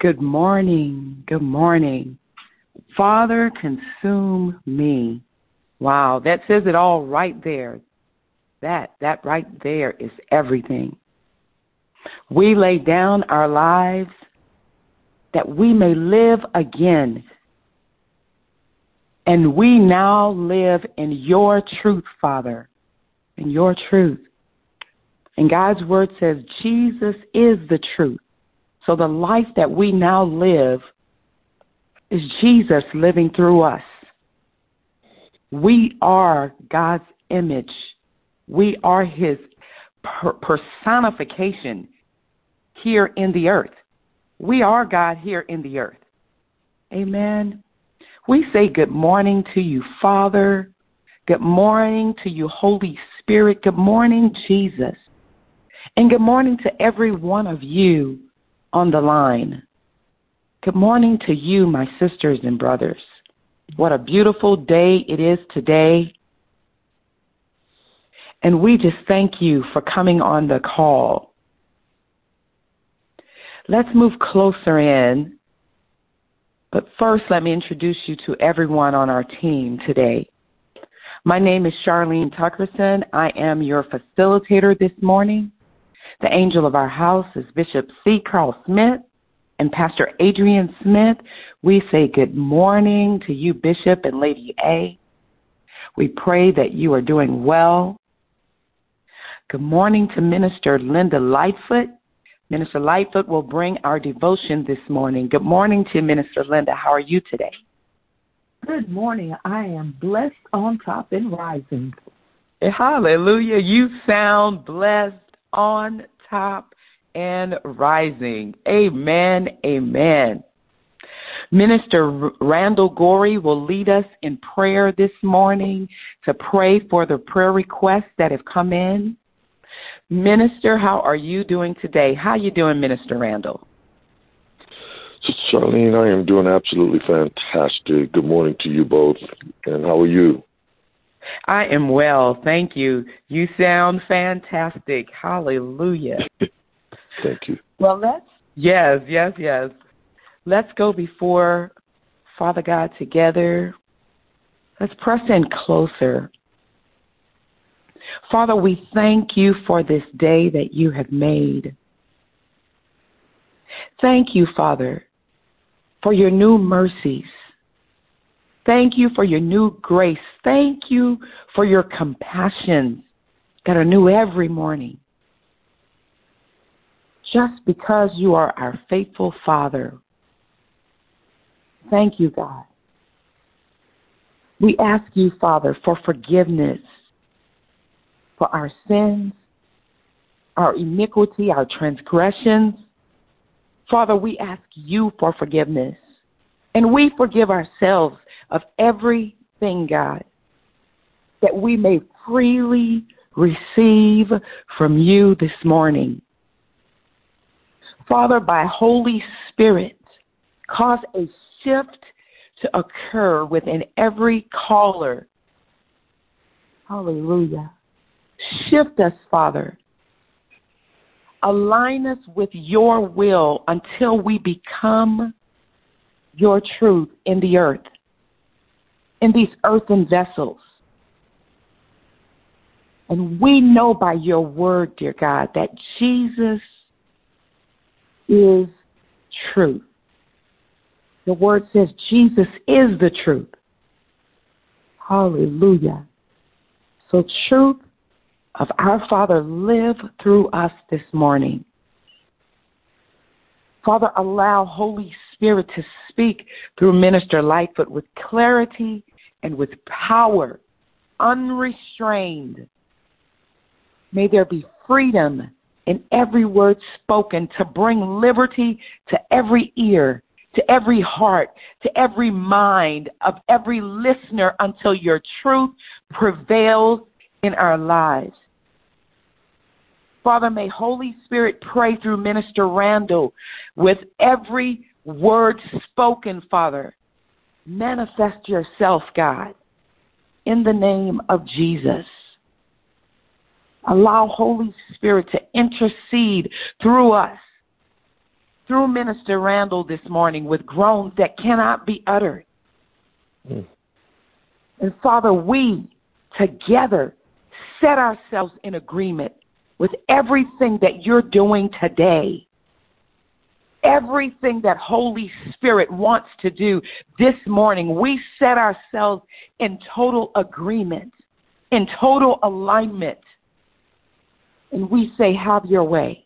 Good morning. Good morning. Father, consume me. Wow, that says it all right there. That, that right there is everything. We lay down our lives that we may live again. And we now live in your truth, Father, in your truth. And God's word says Jesus is the truth. So the life that we now live is Jesus living through us. We are God's image. We are his per- personification here in the earth. We are God here in the earth. Amen. We say good morning to you, Father. Good morning to you, Holy Spirit. Good morning, Jesus. And good morning to every one of you on the line. Good morning to you, my sisters and brothers. What a beautiful day it is today. And we just thank you for coming on the call. Let's move closer in. But first, let me introduce you to everyone on our team today. My name is Charlene Tuckerson. I am your facilitator this morning. The angel of our house is Bishop C. Carl Smith and Pastor Adrian Smith. We say good morning to you, Bishop and Lady A. We pray that you are doing well. Good morning to Minister Linda Lightfoot. Minister Lightfoot will bring our devotion this morning. Good morning to Minister Linda. How are you today? Good morning. I am blessed on top and rising. Hallelujah. You sound blessed on top and rising. Amen. Amen. Minister Randall Gorey will lead us in prayer this morning to pray for the prayer requests that have come in. Minister, how are you doing today? How you doing, Minister Randall? Charlene, I am doing absolutely fantastic. Good morning to you both. And how are you? I am well, thank you. You sound fantastic. Hallelujah. thank you. Well, let's yes, yes, yes. Let's go before Father God together. Let's press in closer. Father, we thank you for this day that you have made. Thank you, Father, for your new mercies. Thank you for your new grace. Thank you for your compassions that are new every morning. Just because you are our faithful Father. Thank you, God. We ask you, Father, for forgiveness for our sins, our iniquity, our transgressions. Father, we ask you for forgiveness. And we forgive ourselves of everything, God, that we may freely receive from you this morning. Father, by Holy Spirit, cause a shift to occur within every caller. Hallelujah. Shift us, Father. Align us with your will until we become your truth in the earth, in these earthen vessels. And we know by your word, dear God, that Jesus is truth. The word says Jesus is the truth. Hallelujah. So, truth of our Father live through us this morning. Father, allow Holy Spirit to speak through Minister Lightfoot with clarity and with power, unrestrained. May there be freedom in every word spoken to bring liberty to every ear, to every heart, to every mind of every listener until your truth prevails in our lives. Father, may Holy Spirit pray through Minister Randall with every word spoken, Father. Manifest yourself, God, in the name of Jesus. Allow Holy Spirit to intercede through us through Minister Randall this morning with groans that cannot be uttered. Mm. And Father, we together set ourselves in agreement with everything that you're doing today. Everything that Holy Spirit wants to do this morning, we set ourselves in total agreement, in total alignment. And we say, Have your way.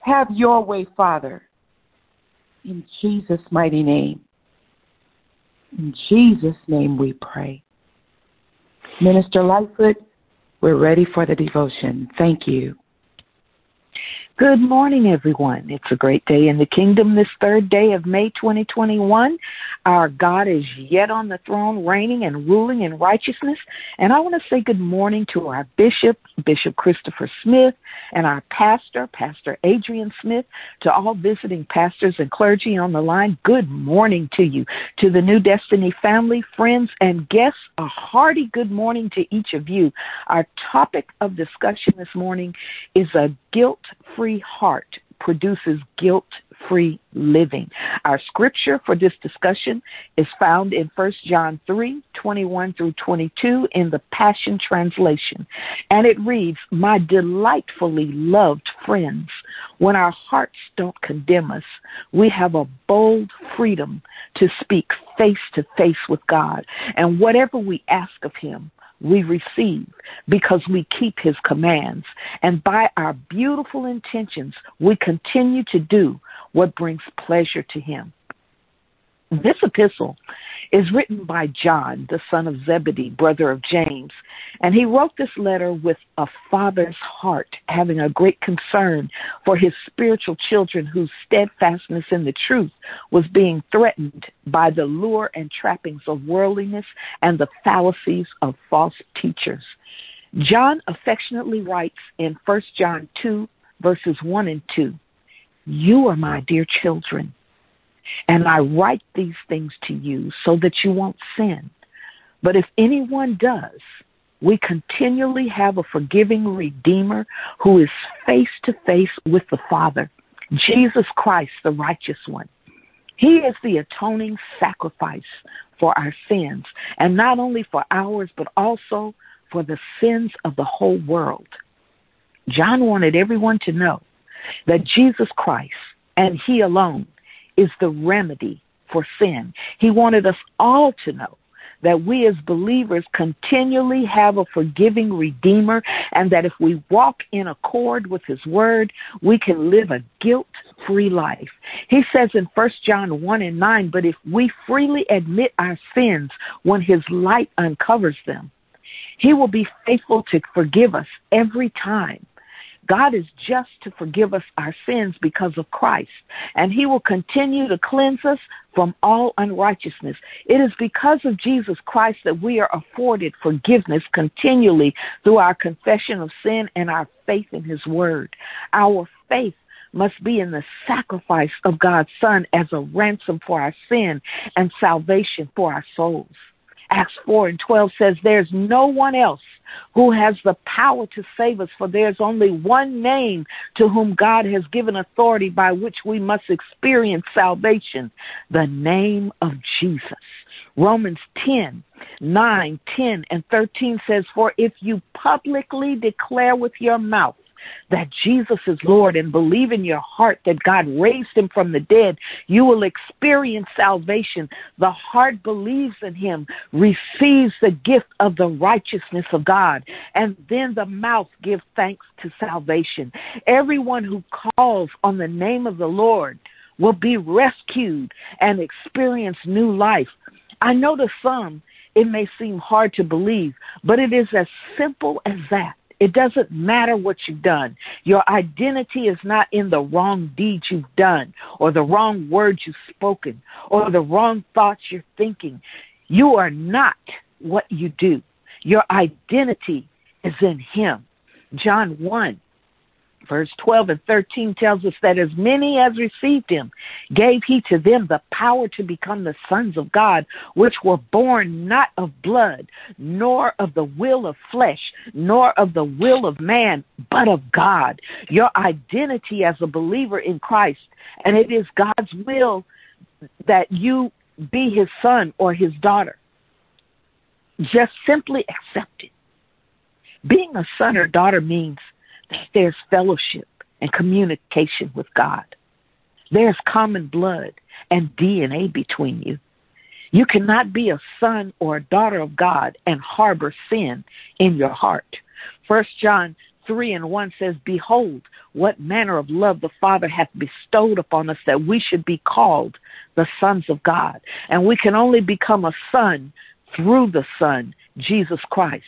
Have your way, Father. In Jesus' mighty name. In Jesus' name we pray. Minister Lightfoot, we're ready for the devotion. Thank you. Good morning, everyone. It's a great day in the kingdom this third day of May 2021. Our God is yet on the throne, reigning and ruling in righteousness. And I want to say good morning to our bishop, Bishop Christopher Smith, and our pastor, Pastor Adrian Smith, to all visiting pastors and clergy on the line. Good morning to you. To the New Destiny family, friends, and guests, a hearty good morning to each of you. Our topic of discussion this morning is a guilt free heart produces guilt free living. Our scripture for this discussion is found in 1 John 3 21 through 22 in the Passion Translation. And it reads, My delightfully loved friends, when our hearts don't condemn us, we have a bold freedom to speak face to face with God. And whatever we ask of Him, we receive because we keep his commands. And by our beautiful intentions, we continue to do what brings pleasure to him. This epistle is written by John, the son of Zebedee, brother of James, and he wrote this letter with a father's heart, having a great concern for his spiritual children whose steadfastness in the truth was being threatened by the lure and trappings of worldliness and the fallacies of false teachers. John affectionately writes in 1 John 2, verses 1 and 2 You are my dear children and I write these things to you so that you won't sin. But if anyone does, we continually have a forgiving Redeemer who is face to face with the Father, Jesus Christ, the righteous one. He is the atoning sacrifice for our sins, and not only for ours, but also for the sins of the whole world. John wanted everyone to know that Jesus Christ and He alone is the remedy for sin. He wanted us all to know that we as believers continually have a forgiving Redeemer and that if we walk in accord with His Word, we can live a guilt free life. He says in 1 John 1 and 9, but if we freely admit our sins when His light uncovers them, He will be faithful to forgive us every time God is just to forgive us our sins because of Christ, and He will continue to cleanse us from all unrighteousness. It is because of Jesus Christ that we are afforded forgiveness continually through our confession of sin and our faith in His Word. Our faith must be in the sacrifice of God's Son as a ransom for our sin and salvation for our souls. Acts 4 and 12 says, There's no one else who has the power to save us, for there's only one name to whom God has given authority by which we must experience salvation the name of Jesus. Romans 10, 9, 10, and 13 says, For if you publicly declare with your mouth that Jesus is Lord and believe in your heart that God raised him from the dead, you will experience salvation. The heart believes in him, receives the gift of the righteousness of God, and then the mouth gives thanks to salvation. Everyone who calls on the name of the Lord will be rescued and experience new life. I know to some it may seem hard to believe, but it is as simple as that. It doesn't matter what you've done. Your identity is not in the wrong deeds you've done, or the wrong words you've spoken, or the wrong thoughts you're thinking. You are not what you do. Your identity is in Him. John 1 Verse 12 and 13 tells us that as many as received him, gave he to them the power to become the sons of God, which were born not of blood, nor of the will of flesh, nor of the will of man, but of God. Your identity as a believer in Christ, and it is God's will that you be his son or his daughter. Just simply accept it. Being a son or daughter means there's fellowship and communication with God. There's common blood and DNA between you. You cannot be a son or a daughter of God and harbor sin in your heart. First John 3 and 1 says, Behold, what manner of love the Father hath bestowed upon us that we should be called the sons of God. And we can only become a son through the Son, Jesus Christ.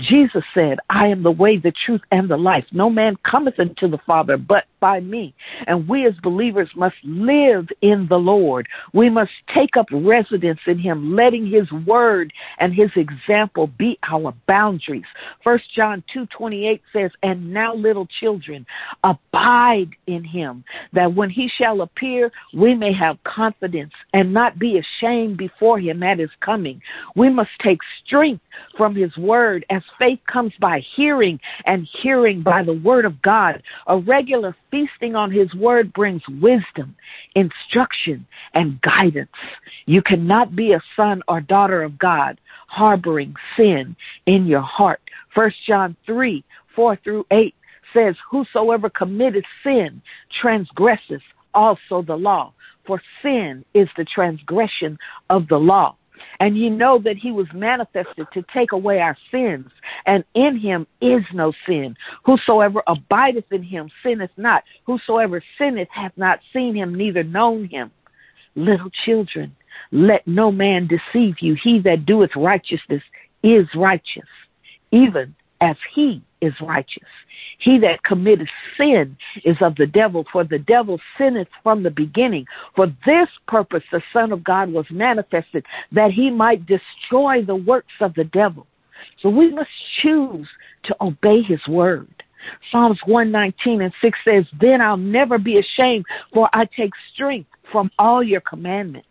Jesus said, I am the way, the truth, and the life. No man cometh unto the Father but by me. And we as believers must live in the Lord. We must take up residence in Him, letting His word and His example be our boundaries. First John two twenty eight says, And now little children, abide in Him, that when He shall appear, we may have confidence and not be ashamed before Him at His coming. We must take strength from His word as faith comes by hearing and hearing by the word of God. A regular feasting on His Word brings wisdom, instruction, and guidance. You cannot be a son or daughter of God harboring sin in your heart. 1 John 3 4 through 8 says, Whosoever committeth sin transgresseth also the law, for sin is the transgression of the law. And you know that he was manifested to take away our sins, and in him is no sin. Whosoever abideth in him sinneth not. Whosoever sinneth hath not seen him, neither known him. Little children, let no man deceive you. He that doeth righteousness is righteous, even as he is righteous. He that committeth sin is of the devil, for the devil sinneth from the beginning. For this purpose the Son of God was manifested, that he might destroy the works of the devil. So we must choose to obey his word. Psalms 119 and 6 says, Then I'll never be ashamed, for I take strength from all your commandments.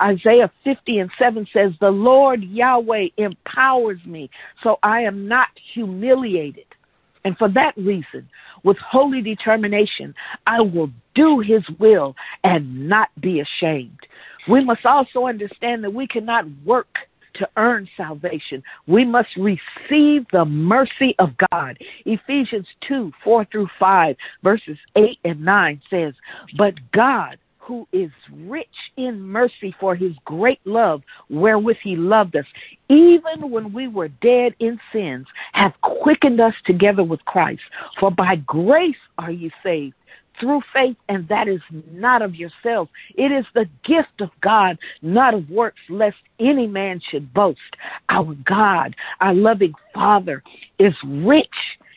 Isaiah 50 and 7 says, The Lord Yahweh empowers me, so I am not humiliated. And for that reason, with holy determination, I will do his will and not be ashamed. We must also understand that we cannot work to earn salvation. We must receive the mercy of God. Ephesians 2 4 through 5, verses 8 and 9 says, But God, who is rich in mercy for his great love wherewith he loved us, even when we were dead in sins, hath quickened us together with Christ. For by grace are ye saved through faith, and that is not of yourself. It is the gift of God, not of works, lest any man should boast. Our God, our loving Father, is rich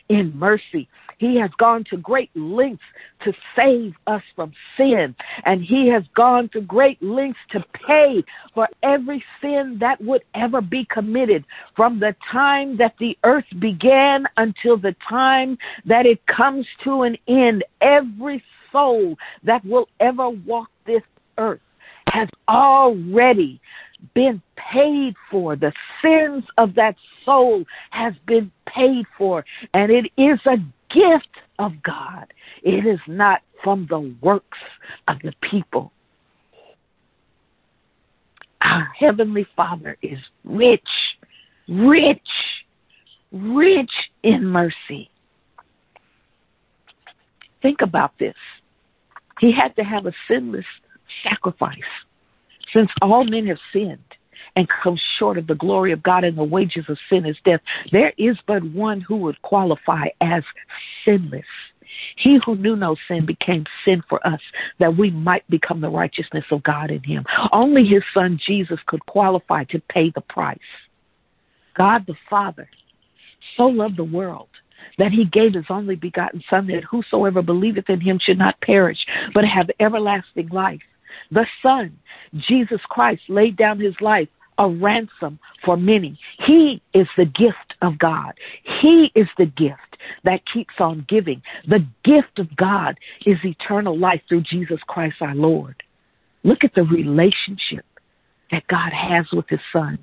in mercy. He has gone to great lengths to save us from sin, and He has gone to great lengths to pay for every sin that would ever be committed from the time that the earth began until the time that it comes to an end. Every soul that will ever walk this earth has already been paid for. The sins of that soul has been paid for. And it is a gift of God. It is not from the works of the people. Our Heavenly Father is rich, rich, rich in mercy. Think about this. He had to have a sinless sacrifice since all men have sinned and come short of the glory of God and the wages of sin is death, there is but one who would qualify as sinless. He who knew no sin became sin for us that we might become the righteousness of God in him. Only his son Jesus could qualify to pay the price. God the Father so loved the world that he gave his only begotten Son, that whosoever believeth in him should not perish, but have everlasting life. The Son, Jesus Christ, laid down his life a ransom for many. He is the gift of God. He is the gift that keeps on giving. The gift of God is eternal life through Jesus Christ our Lord. Look at the relationship that God has with his son.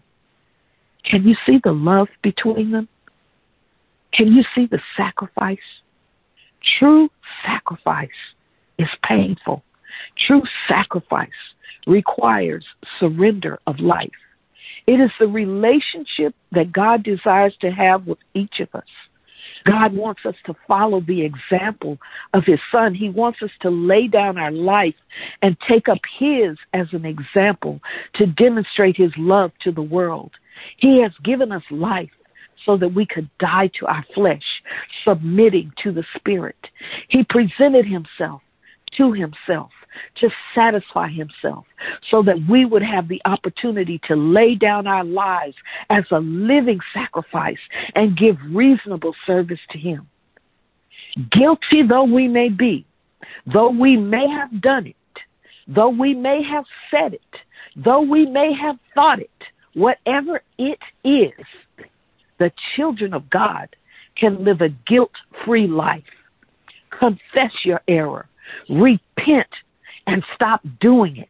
Can you see the love between them? Can you see the sacrifice? True sacrifice is painful. True sacrifice requires surrender of life. It is the relationship that God desires to have with each of us. God wants us to follow the example of His Son. He wants us to lay down our life and take up His as an example to demonstrate His love to the world. He has given us life so that we could die to our flesh, submitting to the Spirit. He presented Himself to Himself to satisfy himself so that we would have the opportunity to lay down our lives as a living sacrifice and give reasonable service to him. Guilty though we may be, though we may have done it, though we may have said it, though we may have thought it, whatever it is, the children of God can live a guilt free life. Confess your error. Repent and stop doing it.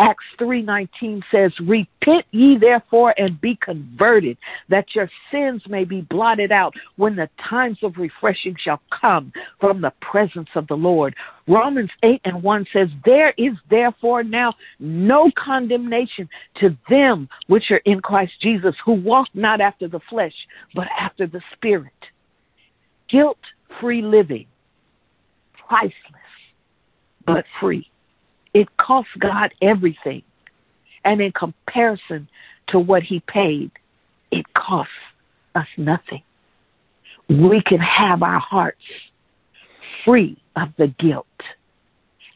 Acts 3:19 says, "Repent ye therefore and be converted, that your sins may be blotted out when the times of refreshing shall come from the presence of the Lord." Romans 8 and 1 says, "There is therefore now no condemnation to them which are in Christ Jesus, who walk not after the flesh, but after the Spirit." Guilt-free living, priceless, but free. It cost God everything. And in comparison to what He paid, it costs us nothing. We can have our hearts free of the guilt,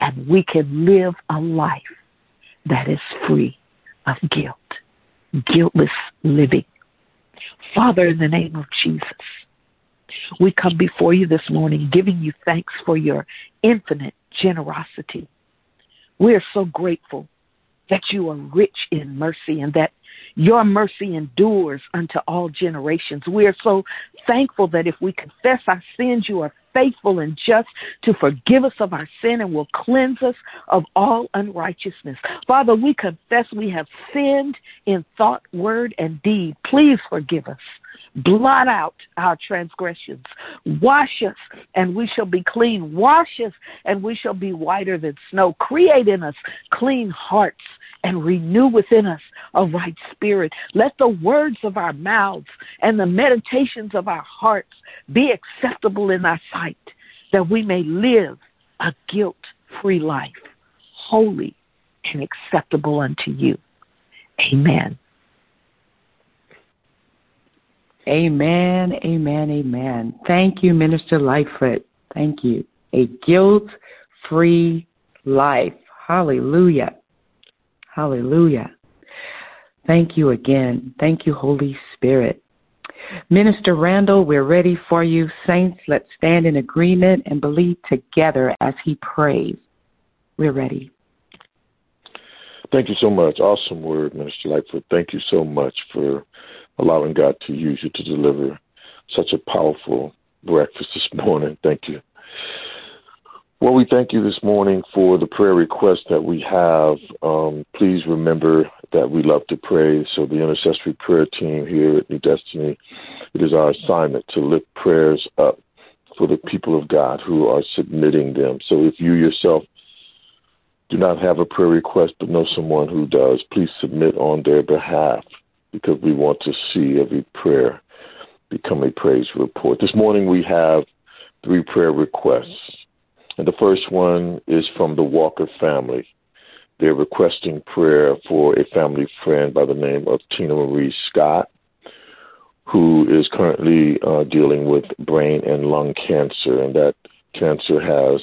and we can live a life that is free of guilt, guiltless living. Father, in the name of Jesus, we come before you this morning giving you thanks for your infinite generosity we are so grateful that you are rich in mercy and that your mercy endures unto all generations. We are so thankful that if we confess our sins, you are faithful and just to forgive us of our sin and will cleanse us of all unrighteousness. Father, we confess we have sinned in thought, word, and deed. Please forgive us. Blot out our transgressions. Wash us, and we shall be clean. Wash us, and we shall be whiter than snow. Create in us clean hearts and renew within us a right spirit. Let the words of our mouths and the meditations of our hearts be acceptable in thy sight, that we may live a guilt free life, holy and acceptable unto you. Amen. Amen, amen, amen. Thank you, Minister Lightfoot. Thank you. A guilt free life. Hallelujah. Hallelujah. Thank you again. Thank you, Holy Spirit. Minister Randall, we're ready for you. Saints, let's stand in agreement and believe together as he prays. We're ready. Thank you so much. Awesome word, Minister Lightfoot. Thank you so much for allowing God to use you to deliver such a powerful breakfast this morning. Thank you. Well, we thank you this morning for the prayer request that we have. Um, please remember that we love to pray. So, the intercessory prayer team here at New Destiny, it is our assignment to lift prayers up for the people of God who are submitting them. So, if you yourself do not have a prayer request but know someone who does, please submit on their behalf because we want to see every prayer become a praise report. This morning we have three prayer requests. And the first one is from the Walker family. They're requesting prayer for a family friend by the name of Tina Marie Scott, who is currently uh, dealing with brain and lung cancer, and that cancer has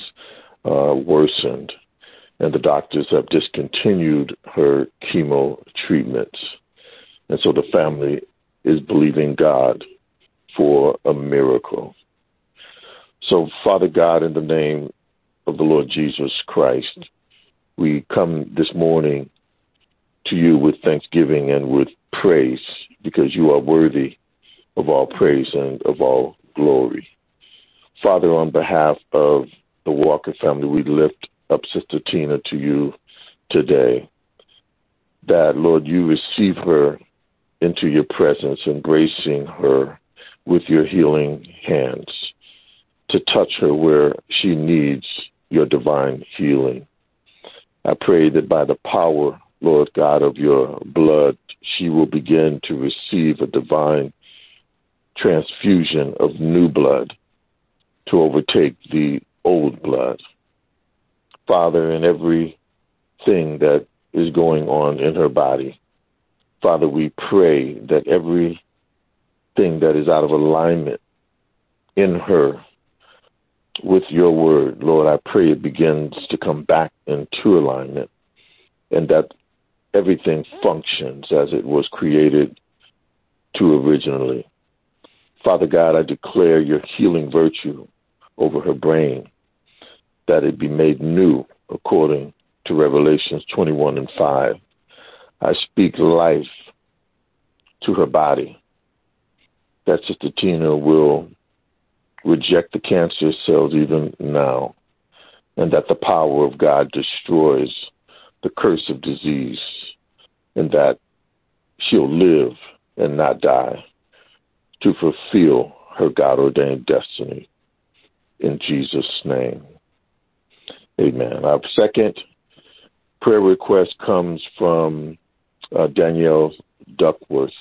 uh, worsened. And the doctors have discontinued her chemo treatments. And so the family is believing God for a miracle. So, Father God, in the name of the Lord Jesus Christ, we come this morning to you with thanksgiving and with praise because you are worthy of all praise and of all glory. Father, on behalf of the Walker family, we lift up Sister Tina to you today. That, Lord, you receive her into your presence, embracing her with your healing hands to touch her where she needs your divine healing. I pray that by the power, Lord God, of your blood, she will begin to receive a divine transfusion of new blood to overtake the old blood. Father, in everything that is going on in her body, Father, we pray that everything that is out of alignment in her with your word, Lord, I pray it begins to come back into alignment and that everything functions as it was created to originally. Father God, I declare your healing virtue over her brain, that it be made new according to Revelations 21 and 5. I speak life to her body, that Sister Tina will reject the cancer cells even now, and that the power of God destroys the curse of disease, and that she'll live and not die to fulfill her God ordained destiny. In Jesus' name. Amen. Our second prayer request comes from uh, Danielle Duckworth.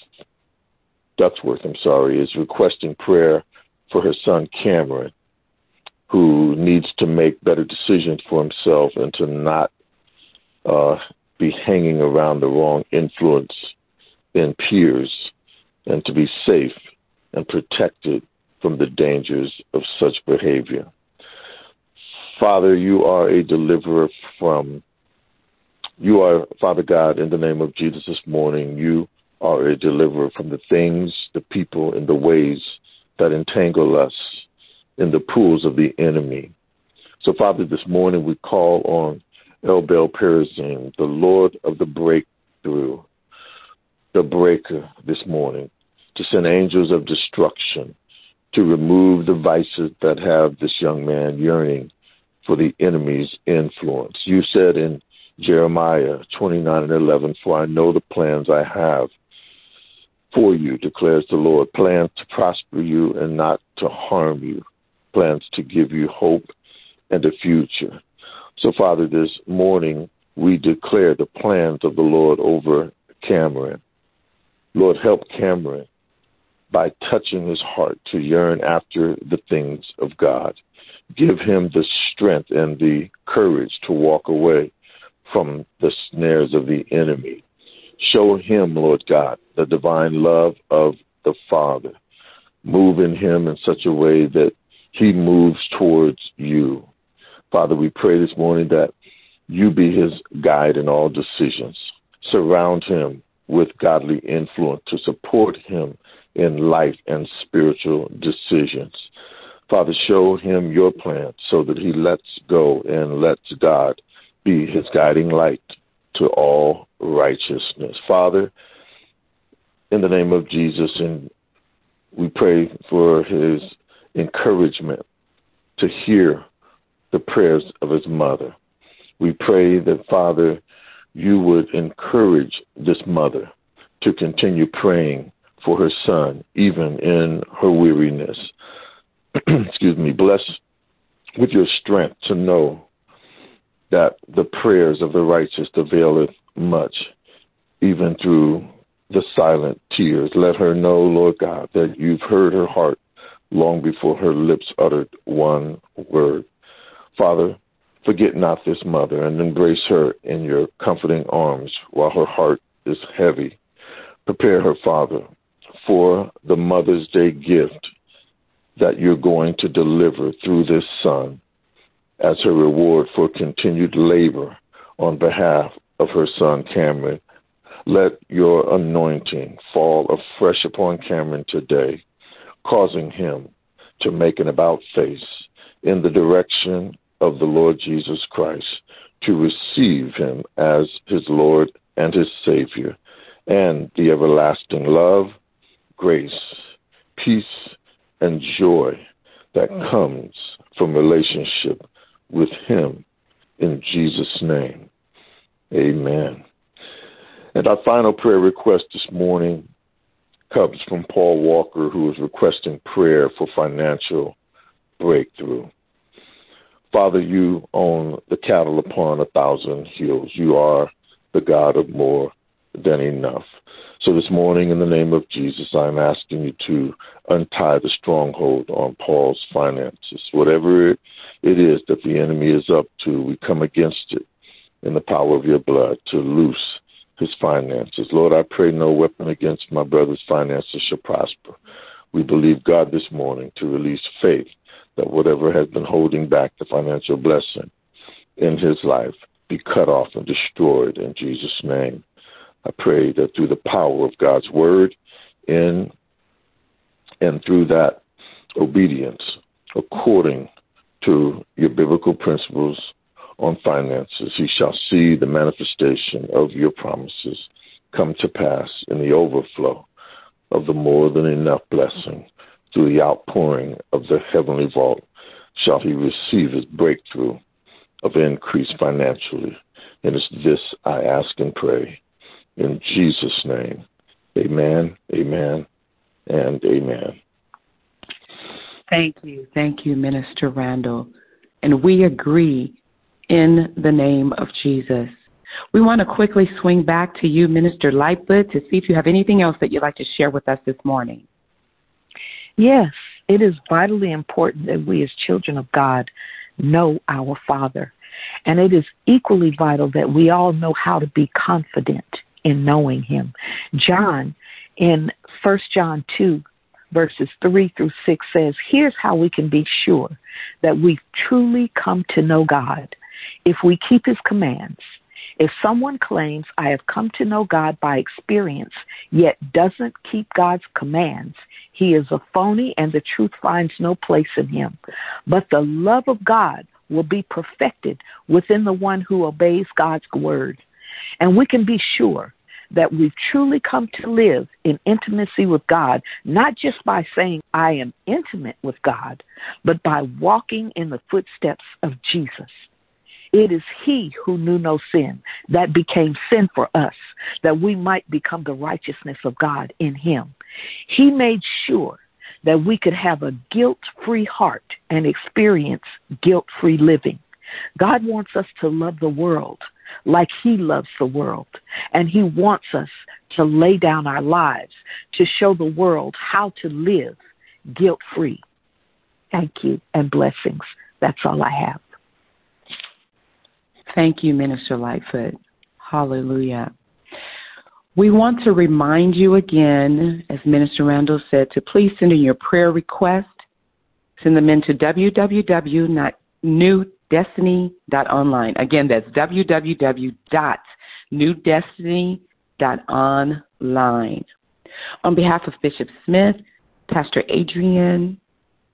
Duckworth, I'm sorry, is requesting prayer for her son Cameron, who needs to make better decisions for himself and to not uh, be hanging around the wrong influence in peers and to be safe and protected from the dangers of such behavior. Father, you are a deliverer from, you are, Father God, in the name of Jesus this morning, you are a deliverer from the things, the people, and the ways that entangle us in the pools of the enemy. So, Father, this morning we call on El Baal Perazim, the Lord of the breakthrough, the breaker this morning, to send angels of destruction to remove the vices that have this young man yearning for the enemy's influence. You said in Jeremiah 29 and 11, For I know the plans I have for you, declares the Lord plans to prosper you and not to harm you, plans to give you hope and a future. So, Father, this morning we declare the plans of the Lord over Cameron. Lord, help Cameron by touching his heart to yearn after the things of God. Give him the strength and the courage to walk away from the snares of the enemy. Show him, Lord God, the divine love of the Father. Move in him in such a way that he moves towards you. Father, we pray this morning that you be his guide in all decisions. Surround him with godly influence to support him in life and spiritual decisions. Father, show him your plan so that he lets go and lets God be his guiding light to all righteousness. Father, in the name of Jesus, and we pray for his encouragement to hear the prayers of his mother. We pray that, Father, you would encourage this mother to continue praying for her son, even in her weariness. Excuse me. Bless with your strength to know that the prayers of the righteous availeth much, even through the silent tears. Let her know, Lord God, that you've heard her heart long before her lips uttered one word. Father, forget not this mother and embrace her in your comforting arms while her heart is heavy. Prepare her, Father, for the Mother's Day gift that you're going to deliver through this son as her reward for continued labor on behalf of her son Cameron. Let your anointing fall afresh upon Cameron today, causing him to make an about face in the direction of the Lord Jesus Christ, to receive him as his Lord and his Savior, and the everlasting love, grace, peace, and joy that mm. comes from relationship with Him in Jesus' name. Amen. And our final prayer request this morning comes from Paul Walker, who is requesting prayer for financial breakthrough. Father, you own the cattle upon a thousand hills. You are the God of more than enough. So this morning, in the name of Jesus, I'm asking you to untie the stronghold on Paul's finances. Whatever it is that the enemy is up to, we come against it in the power of your blood to loose his finances. Lord, I pray no weapon against my brother's finances shall prosper. We believe God this morning to release faith that whatever has been holding back the financial blessing in his life be cut off and destroyed in Jesus' name. I pray that through the power of God's word in and through that obedience, according to your biblical principles on finances, he shall see the manifestation of your promises come to pass in the overflow of the more than enough blessing through the outpouring of the heavenly vault shall he receive his breakthrough of increase financially. And it's this I ask and pray in Jesus' name. Amen, amen, and amen. Thank you. Thank you, Minister Randall. And we agree in the name of Jesus. We want to quickly swing back to you, Minister Lightfoot, to see if you have anything else that you'd like to share with us this morning. Yes, it is vitally important that we as children of God know our Father. And it is equally vital that we all know how to be confident in knowing Him. John, in 1 John 2, verses 3 through 6 says, Here's how we can be sure that we've truly come to know God if we keep His commands. If someone claims, I have come to know God by experience, yet doesn't keep God's commands, he is a phony and the truth finds no place in him. But the love of God will be perfected within the one who obeys God's word. And we can be sure that we've truly come to live in intimacy with God, not just by saying, I am intimate with God, but by walking in the footsteps of Jesus. It is He who knew no sin that became sin for us, that we might become the righteousness of God in Him. He made sure that we could have a guilt free heart and experience guilt free living. God wants us to love the world like He loves the world. And He wants us to lay down our lives to show the world how to live guilt free. Thank you and blessings. That's all I have. Thank you, Minister Lightfoot. Hallelujah. We want to remind you again, as Minister Randall said, to please send in your prayer request. Send them in to into www.newdestiny.online. Again, that's www.newdestiny.online. On behalf of Bishop Smith, Pastor Adrian,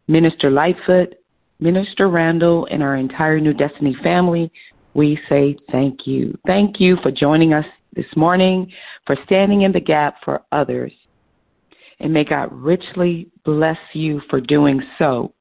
Minister Lightfoot, Minister Randall, and our entire New Destiny family, we say thank you. Thank you for joining us this morning, for standing in the gap for others. And may God richly bless you for doing so.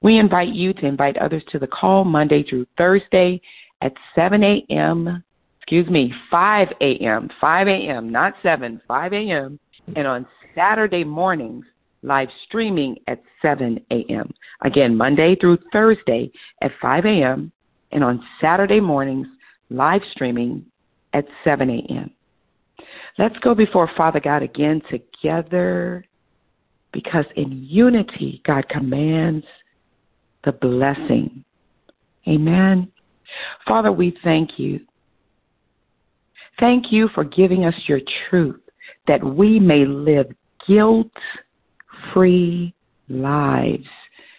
We invite you to invite others to the call Monday through Thursday at 7 a.m. Excuse me, 5 a.m. 5 a.m., not 7, 5 a.m. And on Saturday mornings, live streaming at 7 a.m. Again, Monday through Thursday at 5 a.m and on Saturday mornings, live streaming at 7 a.m. Let's go before Father God again together because in unity, God commands the blessing. Amen. Father, we thank you. Thank you for giving us your truth that we may live guilt free lives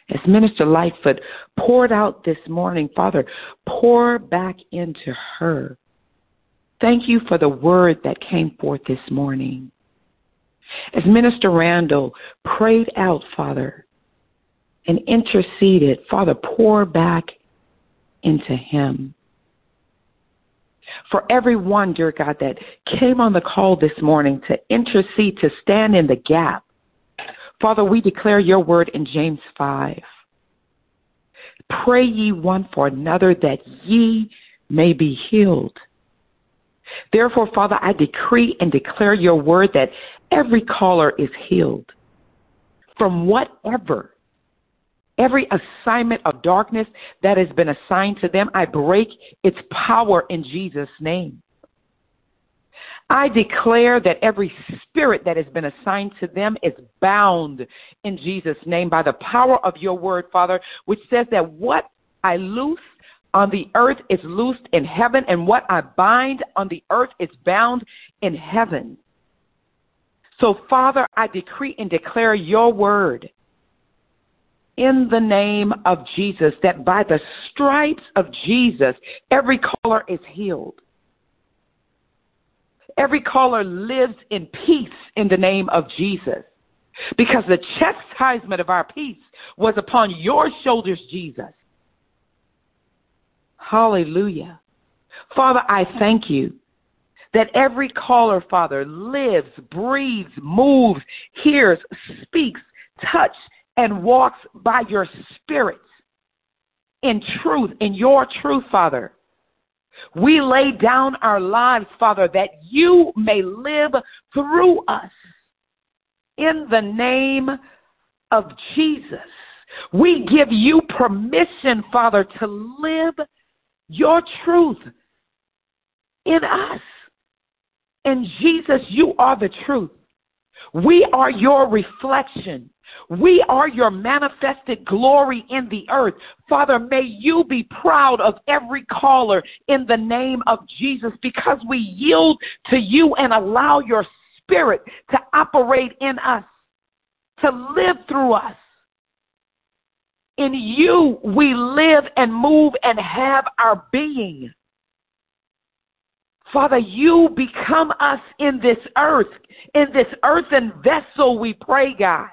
as Minister Lightfoot poured out this morning, Father, pour back into her. Thank you for the word that came forth this morning. As Minister Randall prayed out, Father, and interceded, Father, pour back into him. For everyone, dear God, that came on the call this morning to intercede, to stand in the gap. Father, we declare your word in James 5. Pray ye one for another that ye may be healed. Therefore, Father, I decree and declare your word that every caller is healed from whatever, every assignment of darkness that has been assigned to them. I break its power in Jesus' name. I declare that every spirit that has been assigned to them is bound in Jesus' name by the power of your word, Father, which says that what I loose on the earth is loosed in heaven, and what I bind on the earth is bound in heaven. So, Father, I decree and declare your word in the name of Jesus that by the stripes of Jesus, every caller is healed. Every caller lives in peace in the name of Jesus. Because the chastisement of our peace was upon your shoulders, Jesus. Hallelujah. Father, I thank you that every caller, Father, lives, breathes, moves, hears, speaks, touch, and walks by your spirit in truth, in your truth, Father. We lay down our lives, Father, that you may live through us. In the name of Jesus, we give you permission, Father, to live your truth in us. And Jesus, you are the truth. We are your reflection. We are your manifested glory in the earth. Father, may you be proud of every caller in the name of Jesus because we yield to you and allow your spirit to operate in us, to live through us. In you we live and move and have our being. Father, you become us in this earth, in this earthen vessel, we pray, God.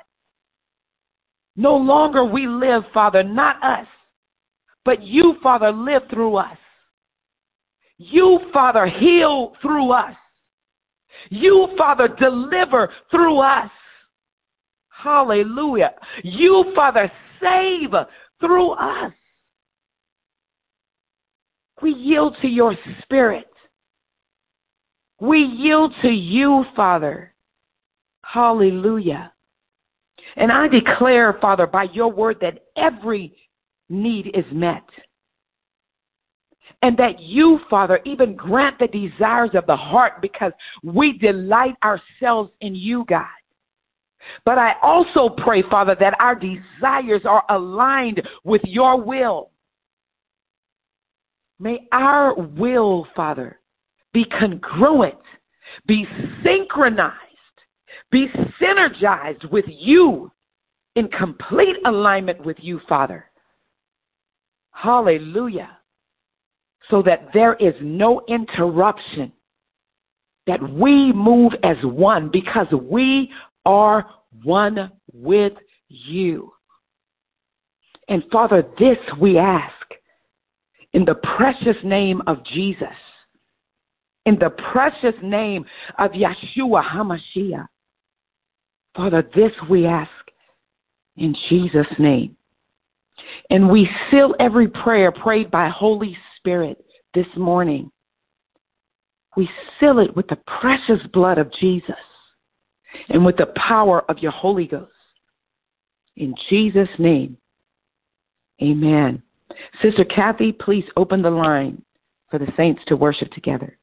No longer we live, Father, not us, but you, Father, live through us. You, Father, heal through us. You, Father, deliver through us. Hallelujah. You, Father, save through us. We yield to your spirit. We yield to you, Father. Hallelujah. And I declare, Father, by your word that every need is met. And that you, Father, even grant the desires of the heart because we delight ourselves in you, God. But I also pray, Father, that our desires are aligned with your will. May our will, Father, be congruent, be synchronized, be synergized with you in complete alignment with you, Father. Hallelujah. So that there is no interruption, that we move as one because we are one with you. And Father, this we ask in the precious name of Jesus, in the precious name of Yeshua HaMashiach. Father, this we ask in Jesus' name. And we seal every prayer prayed by Holy Spirit this morning. We seal it with the precious blood of Jesus and with the power of your Holy Ghost. In Jesus' name, amen. Sister Kathy, please open the line for the saints to worship together.